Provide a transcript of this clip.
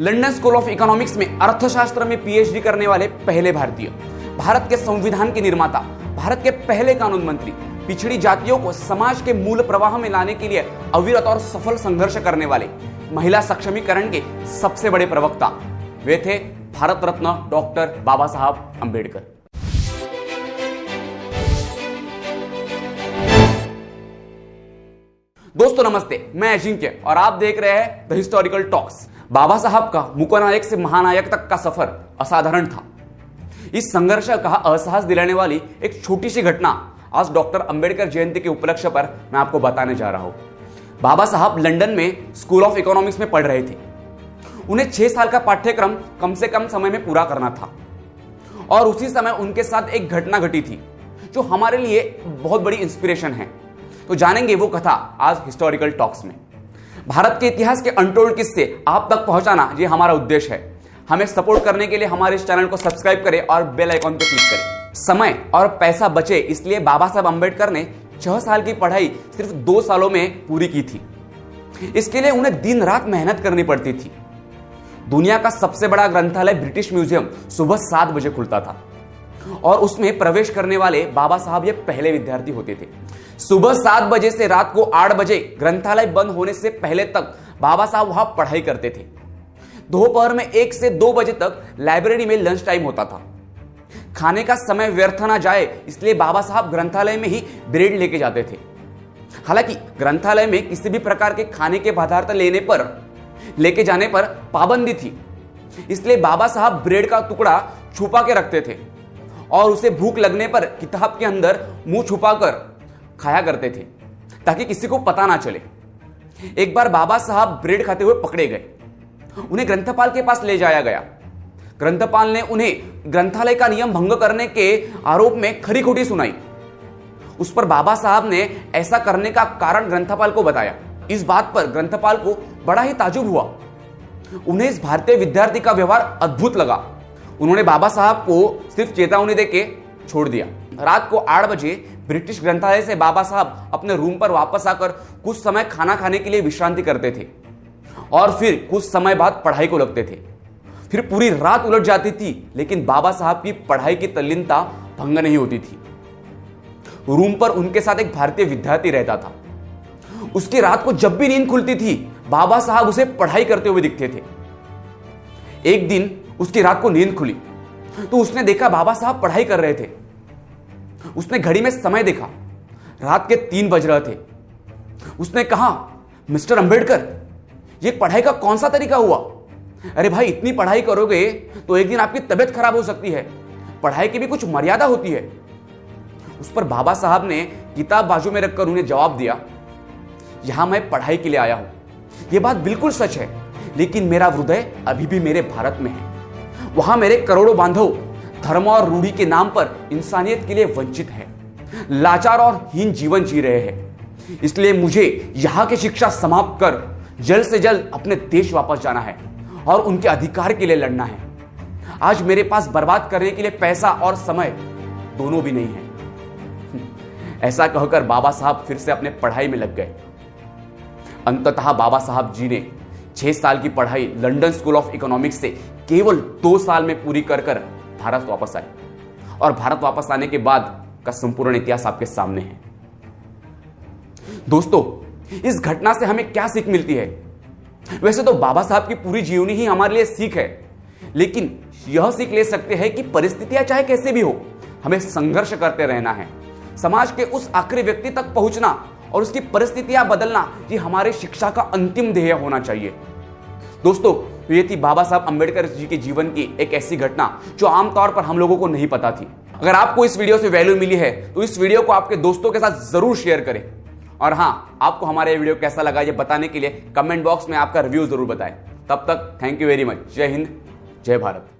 London school of economics में अर्थशास्त्र में पीएचडी करने वाले पहले भारतीय। भारत के संविधान के निर्माता, भारत के पहले कानून मंत्री, पिछड़ी जातियों को समाज के मूल प्रवाह में लाने के लिए अविरत और सफल संघर्ष करने वाले महिला सक्षमीकरण के सबसे बड़े प्रवक्ता वे थे भारत रत्न डॉक्टर बाबा साहब अंबेडकर। दोस्तों नमस्ते, मैं अजिंक्य और आप देख रहे हैं द हिस्टोरिकल टॉक्स बाबा साहब का मुकनायक से महानायक तक का सफ़र असाधारण था। इस संघर्ष का अहसास दिलाने वाली एक छोटी सी घटना आज डॉक्टर अंबेडकर जयंती के उपलक्ष्य पर मैं आपको बताने जा रहा हूँ। बाबा साहब लंदन में स्कूल ऑफ़ इकोनॉमिक्स में पढ़ रहे थे। उन्हें छह साल का पाठ्यक्रम कम से कम समय में पूरा करना था। और उसी समय उनके साथ एक घटना घटी थी, जो हमारे लिए बहुत बड़ी इंस्पिरेशन है। तो जानेंगे वो कथा आज हिस्टोरिकल टॉक्स में। भारत के इतिहास के अनटोल्ड किस्से आप तक पहुंचाना ये हमारा उद्देश्य है। हमें सपोर्ट करने के लिए हमारे इस चैनल को सब्सक्राइब करें और बेल आइकॉन पर क्लिक करें। समय और पैसा बचे, इसलिए बाबा साहब अंबेडकर ने छह साल की पढ़ाई सिर्फ़ दो सालों में पूरी की थी। इसके लिए उन्हें दिन रात मेहनत करनी पड़ती थी। दुनिया का सबसे बड़ा ग्रंथालय ब्रिटिश म्यूज़ियम सुबह सात बजे खुलता था। और उसमें प्रवेश करने वाले बाबा साहब ये पहले विद्यार्थी होते थे। सुबह सात बजे से रात को आठ बजे ग्रंथालय बंद होने से पहले तक बाबा साहब वहाँ पढ़ाई करते थे। दोपहर में एक से दो बजे तक लाइब्रेरी में लंच टाइम होता था। खाने का समय व्यर्थ ना जाए, इसलिए बाबा साहब ग्रंथालय में ही ब्रेड लेके जाते थे। हालाँकि ग्रंथालय में किसी भी प्रकार के खाने के पदार्थ लेने पर, लेके जाने पर पाबंदी थी। इसलिए बाबा साहब ब्रेड का टुकड़ा छुपा के रखते थे। और उसे भूख लगने पर किताब के अंदर मुँह छुपाकर खाया करते थे, ताकि किसी को पता ना चले। एक बार बाबा साहब ब्रेड खाते हुए पकड़े गए। उन्हें ग्रंथपाल के पास ले जाया गया। ग्रंथपाल ने उन्हें ग्रंथालय का नियम भंग करने के आरोप में खरी खोटी सुनाई। उस पर बाबा साहब ने ऐसा करने का कारण ग्रंथपाल को बताया। इस बात पर ग्रंथपाल को बड़ा ही ताजुब हुआ। उन्हें इस भारतीय विद्यार्थी का व्यवहार अद्भुत लगा। उन्होंने बाबा साहब को सिर्फ़ चेतावनी देके छोड़ दिया। रात को आठ बजे ब्रिटिश ग्रंथालय से बाबा साहब अपने रूम पर वापस आकर कुछ समय खाना खाने के लिए विश्रांति करते थे और फिर कुछ समय बाद पढ़ाई को लगते थे। फिर पूरी रात उलट जाती थी, लेकिन बाबा साहब की पढ़ाई की तल्लीनता भंग नहीं होती थी। रूम पर उनके साथ एक भारतीय विद्यार्थी रहता था। उसकी रात को जब भी नींद खुलती थी, बाबा साहब उसे पढ़ाई करते हुए दिखते थे। एक दिन उसकी रात को नींद खुली। तो उसने देखा बाबा साहब पढ़ाई कर रहे थे। उसने घड़ी में समय देखा। रात के तीन बज रहे थे। उसने कहा, मिस्टर अंबेडकर, ये पढ़ाई का कौन सा तरीका हुआ? अरे भाई, इतनी पढ़ाई करोगे तो एक दिन आपकी तबीयत खराब हो सकती है। पढ़ाई की भी कुछ मर्यादा होती है। उस पर बाबा साहब ने किताब बाजू में रखकर उन्हें जवाब दिया, यहाँ मैं पढ़ाई के लिए आया हूँ। यह बात बिल्कुल सच है। लेकिन मेरा हृदय अभी भी मेरे भारत में है। वहाँ मेरे करोड़ों बांधव धर्म और रूढ़ी के नाम पर इंसानियत के लिए वंचित है। लाचार और हीन जीवन जी रहे हैं। इसलिए मुझे यहाँ की शिक्षा समाप्त कर जल्द से जल्द अपने देश वापस जाना है और उनके अधिकार के लिए लड़ना है। आज मेरे पास बर्बाद करने के लिए पैसा और समय दोनों भी नहीं है। ऐसा कहकर बाबा साहब फिर से अपने पढ़ाई में लग गए। अंततः बाबा साहब जी ने छह साल की पढ़ाई लंडन स्कूल ऑफ़ इकोनॉमिक्स से केवल दो साल में पूरी कर कर भारत वापस आए। और भारत वापस आने के बाद का संपूर्ण इतिहास आपके सामने है। दोस्तों, इस घटना से हमें क्या सीख मिलती है? वैसे तो बाबा साहब की पूरी जीवनी ही हमारे लिए सीख है, लेकिन यह सीख ले सकते हैं कि परिस्थितियाँ चाहे कैसे भी हो, हमें संघर्ष करते रहना है। समाज के उस आखिरी व्यक्ति तक पहुँचना और उसकी परिस्थितियाँ बदलना ये हमारे शिक्षा का अंतिम ध्येय होना चाहिए। दोस्तों ये थी बाबा साहब अंबेडकर जी के जीवन की एक ऐसी घटना जो आमतौर पर हम लोगों को नहीं पता थी। अगर आपको इस वीडियो से वैल्यू मिली है तो इस वीडियो को आपके दोस्तों के साथ ज़रूर शेयर करें। और हाँ आपको हमारा ये वीडियो कैसा लगा ये बताने के लिए कमेंट बॉक्स में आपका रिव्यू ज़रूर बताएँ। तब तक थैंक यू वेरी मच जय हिंद, जय भारत।